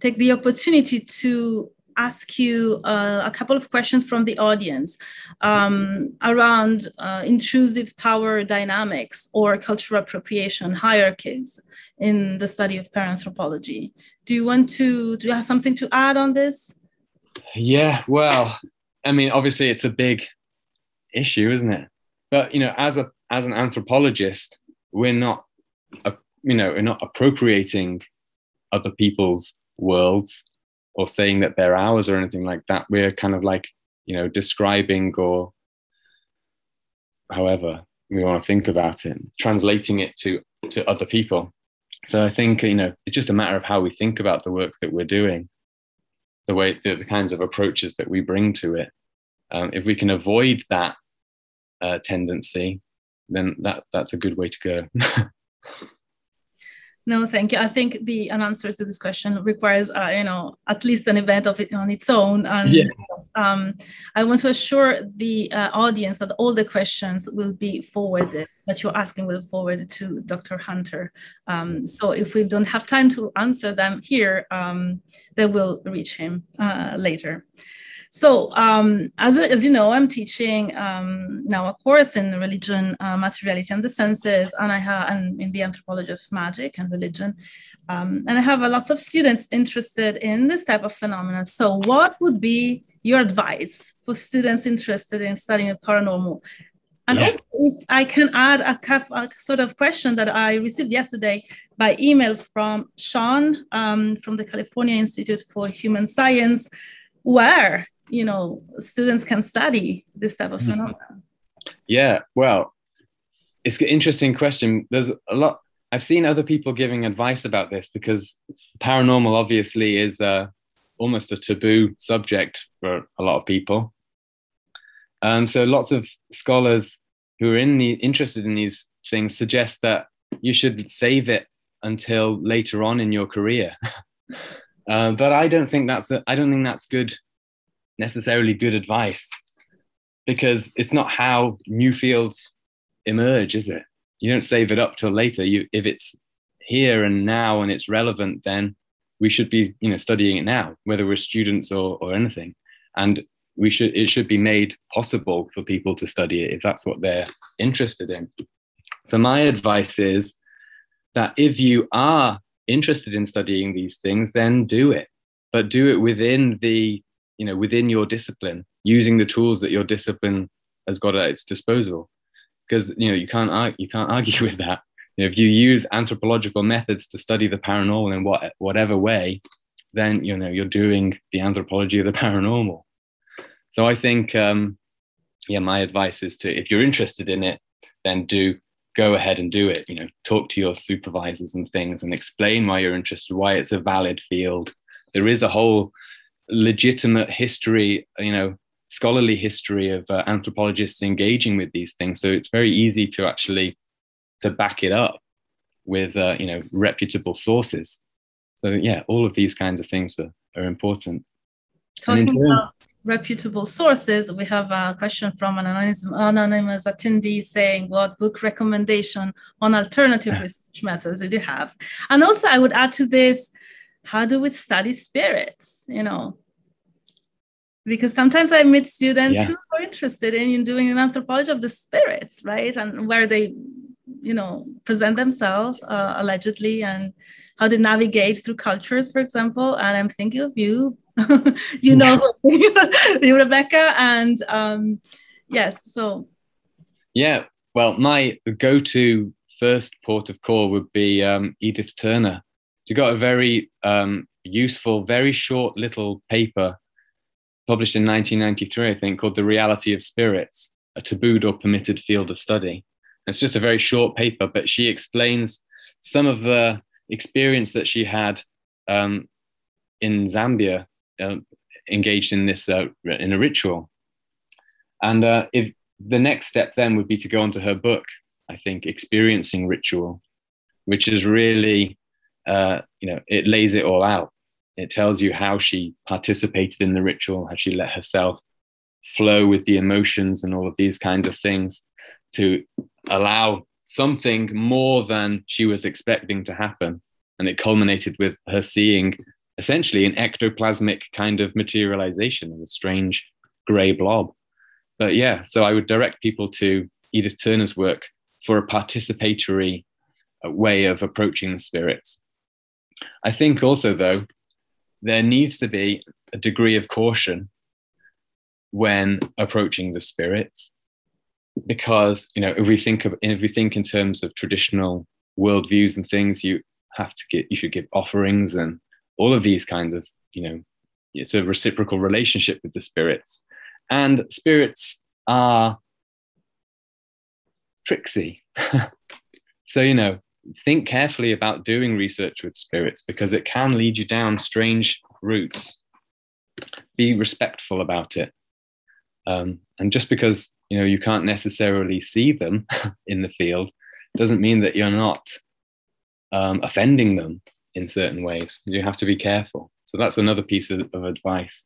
take the opportunity to ask you uh, a couple of questions from the audience um, around uh, intrusive power dynamics or cultural appropriation hierarchies in the study of paranthropology. Do you want to, do you have something to add on this? Yeah, well, I mean, obviously it's a big issue, isn't it? But, you know, as a, as an anthropologist, we're not, uh, you know, we're not appropriating other people's worlds or saying that they're ours or anything like that. We're kind of like, you know, describing or however we want to think about it, translating it to, to other people. So I think, you know, it's just a matter of how we think about the work that we're doing, the way, the, the kinds of approaches that we bring to it. Um, if we can avoid that uh, tendency, then that that's a good way to go. [LAUGHS] No, thank you. I think the an answer to this question requires, uh, you know, at least an event of it on its own. And yeah. um, I want to assure the uh, audience that all the questions will be forwarded that you're asking will forward to Dr. Hunter. Um, so if we don't have time to answer them here, um, they will reach him uh, later. So, um, as, as you know, I'm teaching um, now a course in religion, uh, materiality, and the senses, and I have and in the anthropology of magic and religion, um, and I have a lots of students interested in this type of phenomena. So, what would be your advice for students interested in studying the paranormal? And yeah. also, if I can add a, a, sort of question that I received yesterday by email from Sean um, from the California Institute for Human Science, where you know students can study this type of mm-hmm. phenomenon. Yeah well it's an interesting question. There's a lot i've seen other people giving advice about this because paranormal obviously is uh, almost a taboo subject for a lot of people. And so lots of scholars who are in the, interested in these things suggest that you should save it until later on in your career. [LAUGHS] Uh, but i don't think that's a, i don't think that's good necessarily good advice because it's not how new fields emerge, is it? You don't save it up till later. You, if it's here and now and it's relevant, then we should be, you know, studying it now, whether we're students or, or anything. And we should, it should be made possible for people to study it if that's what they're interested in. So my advice is that if you are interested in studying these things, then do it, but do it within the you know within your discipline using the tools that your discipline has got at its disposal. Because you know you can't you can't argue [LAUGHS] with that. You know, if you use anthropological methods to study the paranormal in what, whatever way then you know you're doing the anthropology of the [LAUGHS] paranormal. So i think um, yeah my advice is to if you're interested in it then do go ahead and do it. You know talk to your supervisors and things and explain why you're interested why it's a valid field. There is a whole legitimate history, you know, scholarly history of uh, anthropologists engaging with these things. So it's very easy to actually to back it up with uh, you know reputable sources. So yeah, all of these kinds of things are, are important. Talking turn, about reputable sources, we have a question from an anonymous, anonymous attendee saying, "What book recommendation on alternative research methods do you have?" And also, I would add to this how do we study spirits you know because sometimes I meet students yeah. who are interested in doing an anthropology of the spirits, right? And where they, you know, present themselves uh, allegedly and how they navigate through cultures, for example. And I'm thinking of you, [LAUGHS] you know, [LAUGHS] you, Rebecca, and um, yes, so. Yeah, well, my go-to first port of call would be um, Edith Turner. She got a very um, useful, very short little paper published in 1993, I think, called The Reality of Spirits, a tabooed or permitted field of study. It's just a very short paper, but she explains some of the experience that she had um, in Zambia, uh, engaged in this uh, in a ritual. And uh, if the next step then would be to go on to her book, I think, experiencing ritual, which is really, uh, you know, it lays it all out. It tells you how she participated in the ritual, how she let herself flow with the emotions and all of these kinds of things to allow something more than she was expecting to happen. And it culminated with her seeing essentially an ectoplasmic kind of materialization of a strange gray blob. But yeah, so I would direct people to Edith Turner's work for a participatory uh, way of approaching the spirits. I think also, though, there needs to be a degree of caution when approaching the spirits. Because you know if we think of if we think in terms of traditional worldviews and things you have to get you should give offerings and all of these kinds of you know it's a reciprocal relationship with the spirits. And spirits are tricksy. [LAUGHS] So you know think carefully about doing research with spirits because it can lead you down strange routes. Be respectful about it. Um, and just because you know you can't necessarily see them [LAUGHS] in the field doesn't mean that you're not um, offending them in certain ways. You have to be careful. So that's another piece of, of advice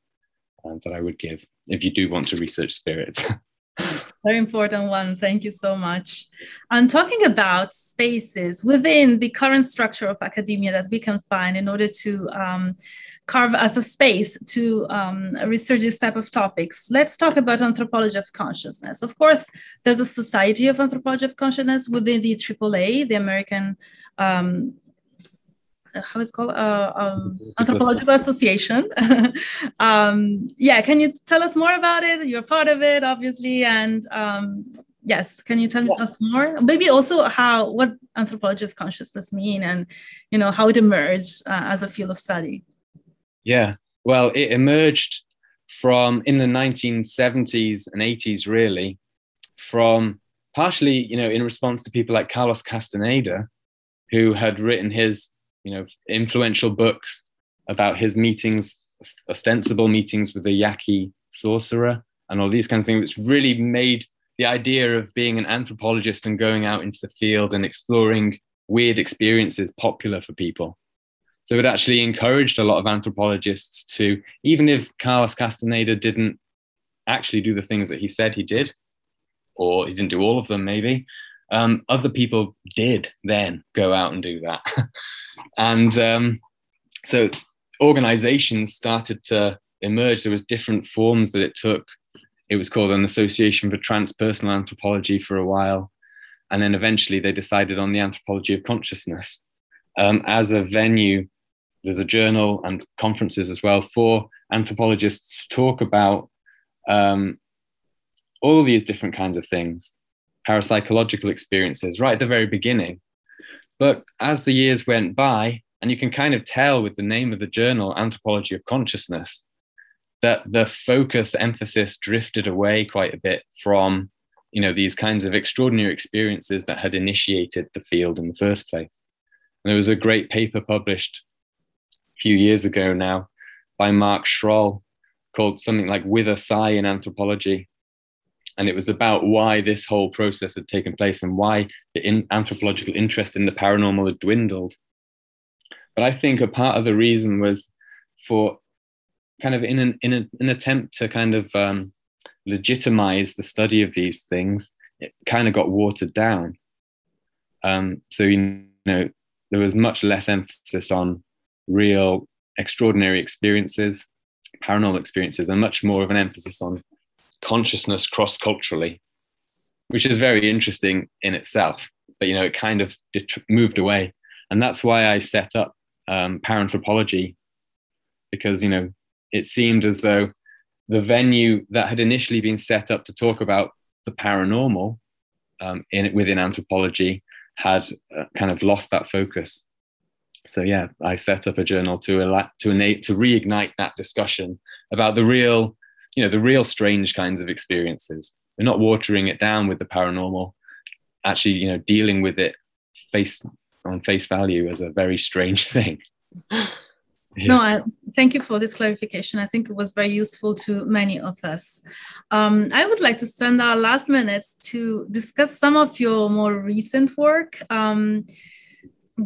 uh, that I would give if you do want to research spirits. [LAUGHS] Very important one. Thank you so much. And talking about spaces within the current structure of academia that we can find in order to um, carve as a space to um, research this type of topics, let's talk about anthropology of consciousness. Of course, there's a Society of Anthropology of Consciousness within the AAA, the American um, how it's called uh, um, anthropological association. [LAUGHS] Um, yeah can you tell us more about it? You're part of it obviously and um, yes can you tell yeah. us more? Maybe also how what anthropology of consciousness mean and you know how it emerged uh, as a field of study? Yeah well it emerged from in the 1970s and 80s really from partially you know in response to people like carlos castaneda who had written his you know influential books about his meetings, ostensible meetings with the Yaqui sorcerer, and all these kind of things, which really made the idea of being an anthropologist and going out into the field and exploring weird experiences popular for people. So it actually encouraged a lot of anthropologists to, even if Carlos Castaneda didn't actually do the things that he said he did, or he didn't do all of them, maybe, um, other people did then go out and do that. [LAUGHS] and um, so organizations started to emerge. There was different forms that it took. It was called an Association for Transpersonal Anthropology for a while. And then eventually they decided on the Anthropology of Consciousness um, as a venue. There's a journal and conferences as well for anthropologists to talk about um, all of these different kinds of things, parapsychological experiences, right at the very beginning. But as the years went by, and you can kind of tell with the name of the journal, Anthropology of Consciousness, that the focus emphasis drifted away quite a bit from you know these kinds of extraordinary experiences that had initiated the field in the first place. And there was a great paper published a few years ago now by Mark Schroll called something like Whither Psi in Anthropology, and it was about why this whole process had taken place and why the in anthropological interest in the paranormal had dwindled. But I think a part of the reason was for kind of in an, in an attempt to kind of um, legitimize the study of these things, it kind of got watered down. Um, so, you know, there was much less emphasis on real extraordinary experiences, paranormal experiences and much more of an emphasis on consciousness cross culturally, which is very interesting in itself. But you know, it kind of moved away, and that's why I set up um, paranthropology because you know it seemed as though the venue that had initially been set up to talk about the paranormal um, in within anthropology had uh, kind of lost that focus. So yeah, I set up a journal to elect, to to reignite that discussion about the real, you know, the real strange kinds of experiences. We're not watering it down with the paranormal, actually, you know, dealing with it face on face value as a very strange [LAUGHS] thing. Yeah. [LAUGHS] No, I, thank you for this clarification. I think it was very useful to many of us. Um, I would like to spend our last minutes to discuss some of your more recent work, um,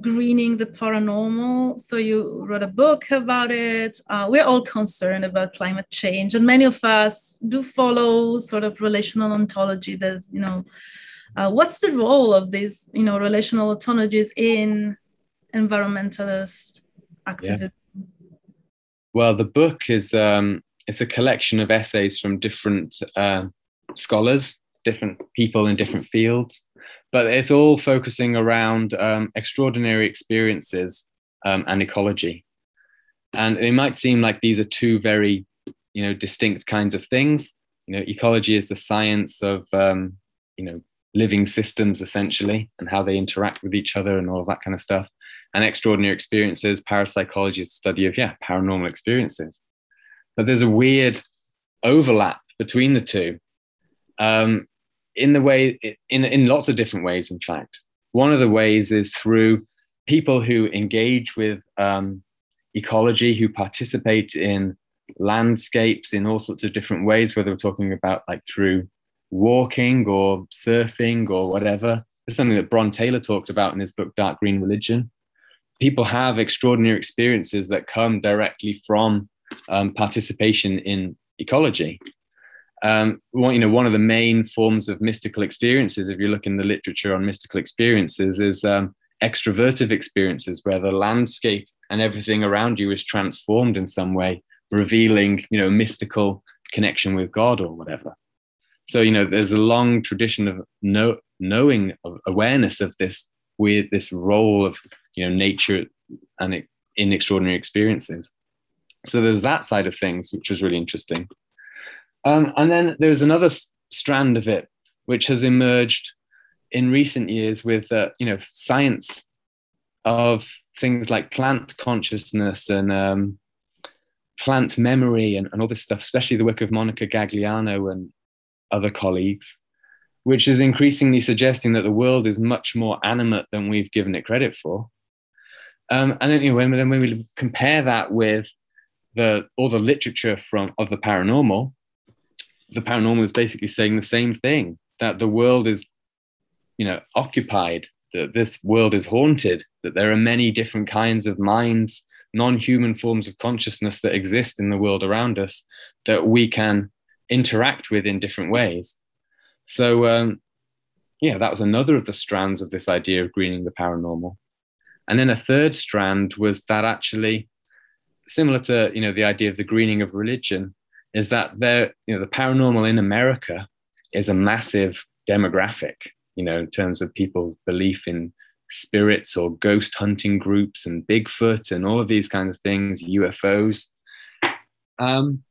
greening the paranormal. So you wrote a book about it. Uh, we're all concerned about climate change, and many of us do follow sort of relational ontology. That you know, uh, what's the role of these you know relational ontologies in environmentalist activism? Yeah well, the book is um, it's a collection of essays from different uh, scholars, different people in different fields, but it's all focusing around um, extraordinary experiences um, and ecology. And it might seem like these are two very, you know, distinct kinds of things. You know, ecology is the science of, um, you know, living systems essentially and how they interact with each other and all of that kind of stuff and extraordinary experiences. Parapsychology is a study of, yeah, paranormal experiences. But there's a weird overlap between the two um, in the way, in, in lots of different ways, in fact. One of the ways is through people who engage with um, ecology, who participate in landscapes in all sorts of different ways, whether we're talking about like through walking or surfing or whatever. It's something that Bron Taylor talked about in his book, Dark Green Religion people have extraordinary experiences that come directly from um, participation in ecology. Um, one, you know, one of the main forms of mystical experiences, if you look in the literature on mystical experiences, is um, extrovertive experiences, where the landscape and everything around you is transformed in some way, revealing, you know, mystical connection with God or whatever. So, you know, there's a long tradition of know, knowing, of awareness of this weird, this role of you know nature and it, in extraordinary experiences so there's that side of things which was really interesting um, and then there's another s- strand of it which has emerged in recent years with uh, you know science of things like plant consciousness and um, plant memory and, and all this stuff especially the work of monica gagliano and other colleagues which is increasingly suggesting that the world is much more animate than we've given it credit for. Um, and then, when, then when we compare that with the all the literature from of the paranormal, the paranormal is basically saying the same thing that the world is, you know, occupied, that this world is haunted, that there are many different kinds of minds, non-human forms of consciousness that exist in the world around us that we can interact with in different ways. So, um, yeah, that was another of the strands of this idea of greening the paranormal. And then a third strand was that actually, similar to you know the idea of the greening of religion, is that there you know the paranormal in America is a massive demographic. You know, in terms of people's belief in spirits or ghost hunting groups and Bigfoot and all of these kinds of things, UFOs. Um,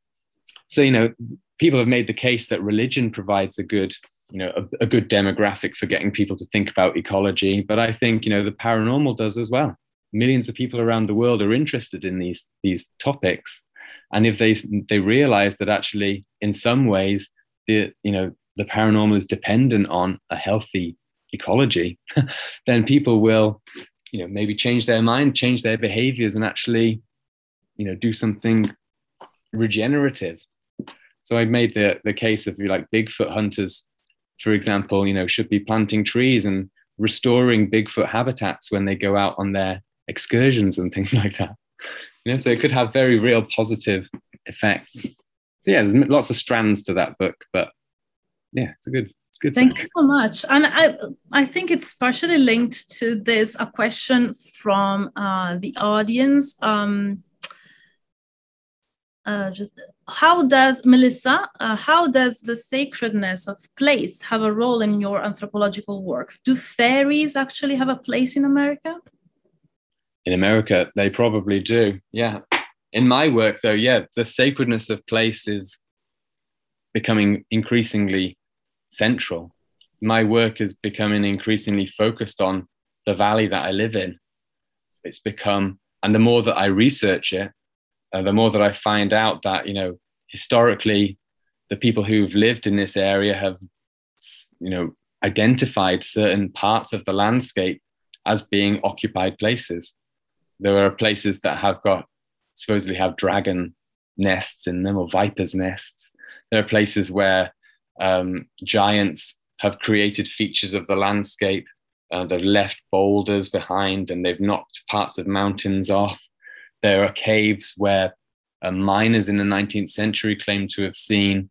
so you know, people have made the case that religion provides a good you know a, a, good demographic for getting people to think about ecology but i think you know the paranormal does as well millions of people around the world are interested in these these topics and if they they realize that actually in some ways the you know the paranormal is dependent on a healthy ecology [LAUGHS] then people will you know maybe change their mind change their behaviors and actually you know do something regenerative so i made the the case of like bigfoot hunters for example, you know, should be planting trees and restoring Bigfoot habitats when they go out on their excursions and things [LAUGHS] like that. You know, so it could have very real positive effects. So yeah, there's lots of strands to that book, but yeah, it's a good it's good. Thank you so much. And I I think it's partially linked to this a question from uh, the audience. Um, uh, just, how does Melissa? Uh, how does the sacredness of place have a role in your anthropological work? Do fairies actually have a place in America? In America, they probably do. Yeah. In my work, though, yeah, the sacredness of place is becoming increasingly central. My work is becoming increasingly focused on the valley that I live in. It's become, and the more that I research it, uh, the more that I find out that, you know, historically, the people who've lived in this area have, you know, identified certain parts of the landscape as being occupied places. There are places that have got supposedly have dragon nests in them or vipers' nests. There are places where um, giants have created features of the landscape. Uh, they've left boulders behind and they've knocked parts of mountains off. There are caves where uh, miners in the 19th century claim to have seen,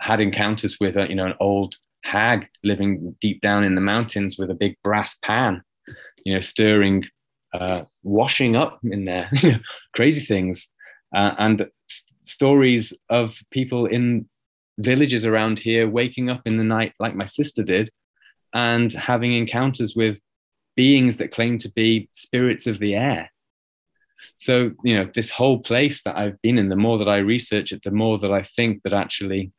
had encounters with, a, you know, an old hag living deep down in the mountains with a big brass pan, you know, stirring, uh, washing up in there, [LAUGHS] crazy things, uh, and s- stories of people in villages around here waking up in the night like my sister did, and having encounters with beings that claim to be spirits of the air. So you know this whole place that i've been in the more that i research it the more that i think that actually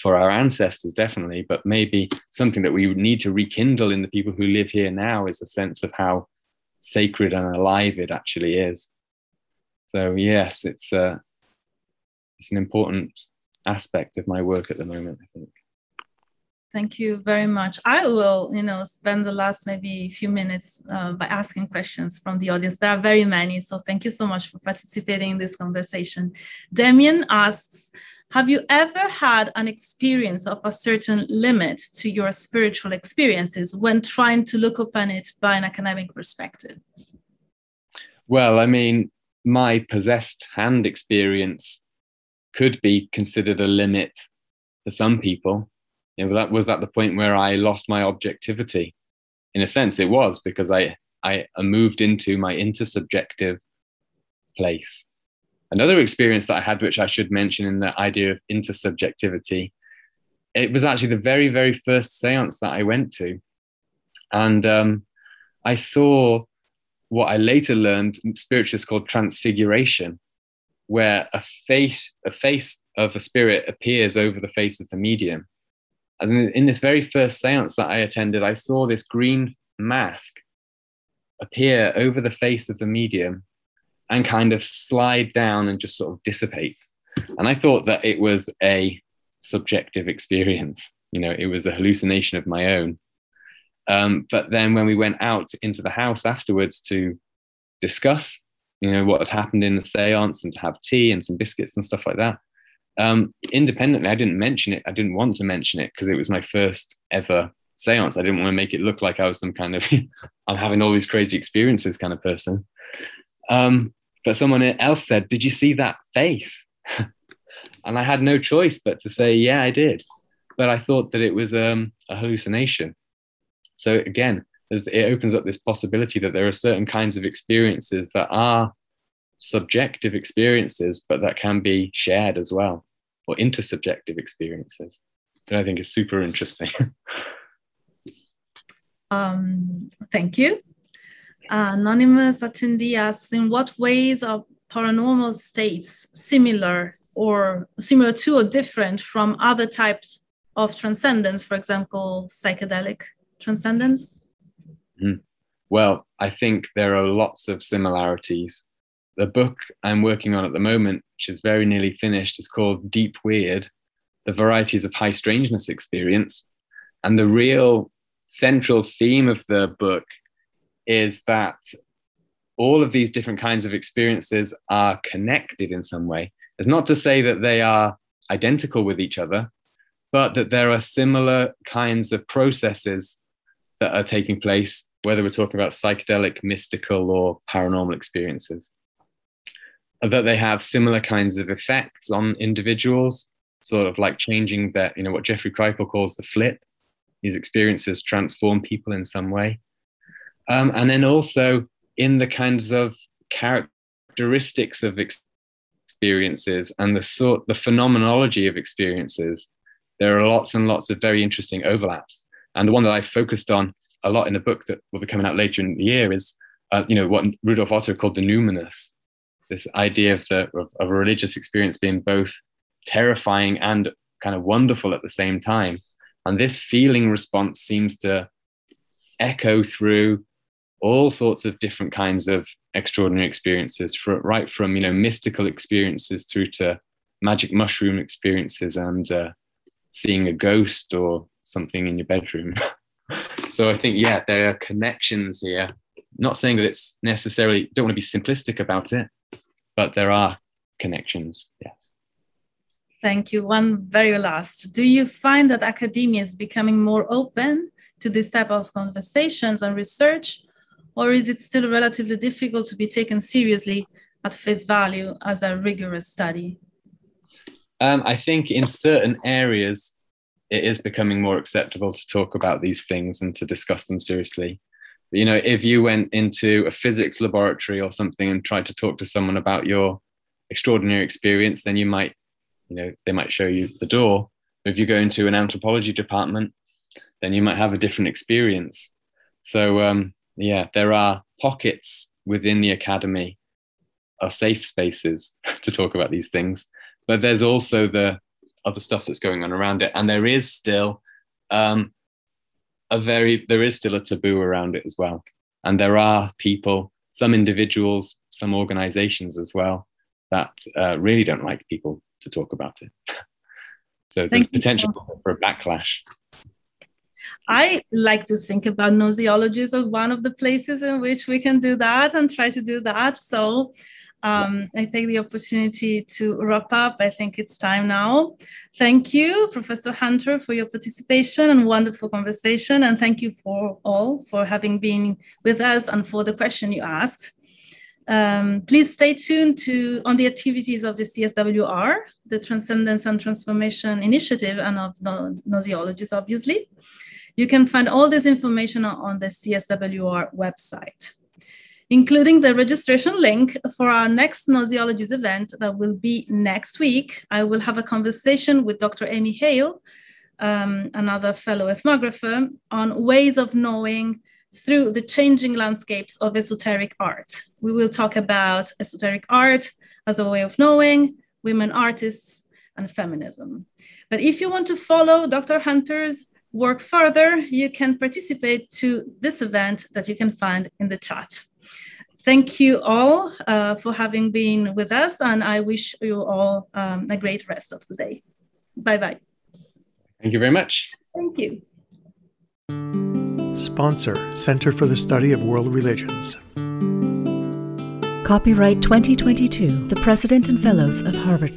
for our ancestors definitely but maybe something that we would need to rekindle in the people who live here now is a sense of how sacred and alive it actually is so yes it's uh it's an important aspect of my work at the moment i think Thank you very much. I will, you know, spend the last maybe few minutes uh, by asking questions from the audience. There are very many, so thank you so much for participating in this conversation. Damien asks, have you ever had an experience of a certain limit to your spiritual experiences when trying to look upon it by an academic perspective? Well, I mean, my possessed hand experience could be considered a limit for some people you know, that was at the point where I lost my objectivity. In a sense, it was because I I moved into my intersubjective place. Another experience that I had, which I should mention in the idea of intersubjectivity, it was actually the very, very first seance that I went to. And um, I saw what I later learned spiritualists called transfiguration, where a face, a face of a spirit appears over the face of the medium. And in this very first seance that I attended, I saw this green mask appear over the face of the medium and kind of slide down and just sort of dissipate. And I thought that it was a subjective experience. You know, it was a hallucination of my own. Um, but then when we went out into the house afterwards to discuss, you know, what had happened in the seance and to have tea and some biscuits and stuff like that, um, independently, I didn't mention it. I didn't want to mention it because it was my first ever seance. I didn't want to make it look like I was some kind of [LAUGHS] I'm having all these crazy experiences kind of person. Um, but someone else said, Did you see that face? [LAUGHS] and I had no choice but to say, Yeah, I did. But I thought that it was um, a hallucination. So again, it opens up this possibility that there are certain kinds of experiences that are subjective experiences, but that can be shared as well or intersubjective experiences that I think is super interesting. [LAUGHS] um, thank you. Anonymous attendee asks, in what ways are paranormal states similar or similar to or different from other types of transcendence, for example, psychedelic transcendence? Mm. Well, I think there are lots of similarities the book I'm working on at the moment, which is very nearly finished, is called Deep Weird The Varieties of High Strangeness Experience. And the real central theme of the book is that all of these different kinds of experiences are connected in some way. It's not to say that they are identical with each other, but that there are similar kinds of processes that are taking place, whether we're talking about psychedelic, mystical, or paranormal experiences that they have similar kinds of effects on individuals, sort of like changing that, you know, what Jeffrey Kripal calls the flip. These experiences transform people in some way. Um, and then also in the kinds of characteristics of ex- experiences and the sort the phenomenology of experiences, there are lots and lots of very interesting overlaps. And the one that I focused on a lot in a book that will be coming out later in the year is, uh, you know, what Rudolf Otto called the numinous, this idea of the of, of a religious experience being both terrifying and kind of wonderful at the same time. And this feeling response seems to echo through all sorts of different kinds of extraordinary experiences, for, right from you know mystical experiences through to magic mushroom experiences and uh, seeing a ghost or something in your bedroom. [LAUGHS] so I think yeah, there are connections here. Not saying that it's necessarily don't want to be simplistic about it, but there are connections. Yes. Thank you. One very last. Do you find that academia is becoming more open to this type of conversations and research, or is it still relatively difficult to be taken seriously at face value as a rigorous study? Um, I think in certain areas, it is becoming more acceptable to talk about these things and to discuss them seriously. You know, if you went into a physics laboratory or something and tried to talk to someone about your extraordinary experience, then you might, you know, they might show you the door. If you go into an anthropology department, then you might have a different experience. So, um, yeah, there are pockets within the academy are safe spaces [LAUGHS] to talk about these things, but there's also the other stuff that's going on around it, and there is still um, a very there is still a taboo around it as well, and there are people, some individuals, some organizations as well that uh, really don't like people to talk about it. [LAUGHS] so there's potential for a backlash. I like to think about gnosology as one of the places in which we can do that and try to do that. So um, I take the opportunity to wrap up. I think it's time now. Thank you, Professor Hunter, for your participation and wonderful conversation. And thank you for all for having been with us and for the question you asked. Um, please stay tuned to on the activities of the CSWR, the Transcendence and Transformation Initiative, and of gnosologists, obviously. You can find all this information on the CSWR website, including the registration link for our next Gnosologies event that will be next week. I will have a conversation with Dr. Amy Hale, um, another fellow ethnographer, on ways of knowing through the changing landscapes of esoteric art. We will talk about esoteric art as a way of knowing, women artists, and feminism. But if you want to follow Dr. Hunter's work further, you can participate to this event that you can find in the chat. Thank you all uh, for having been with us, and I wish you all um, a great rest of the day. Bye-bye. Thank you very much. Thank you. Sponsor Center for the Study of World Religions. Copyright 2022, the President and Fellows of Harvard College.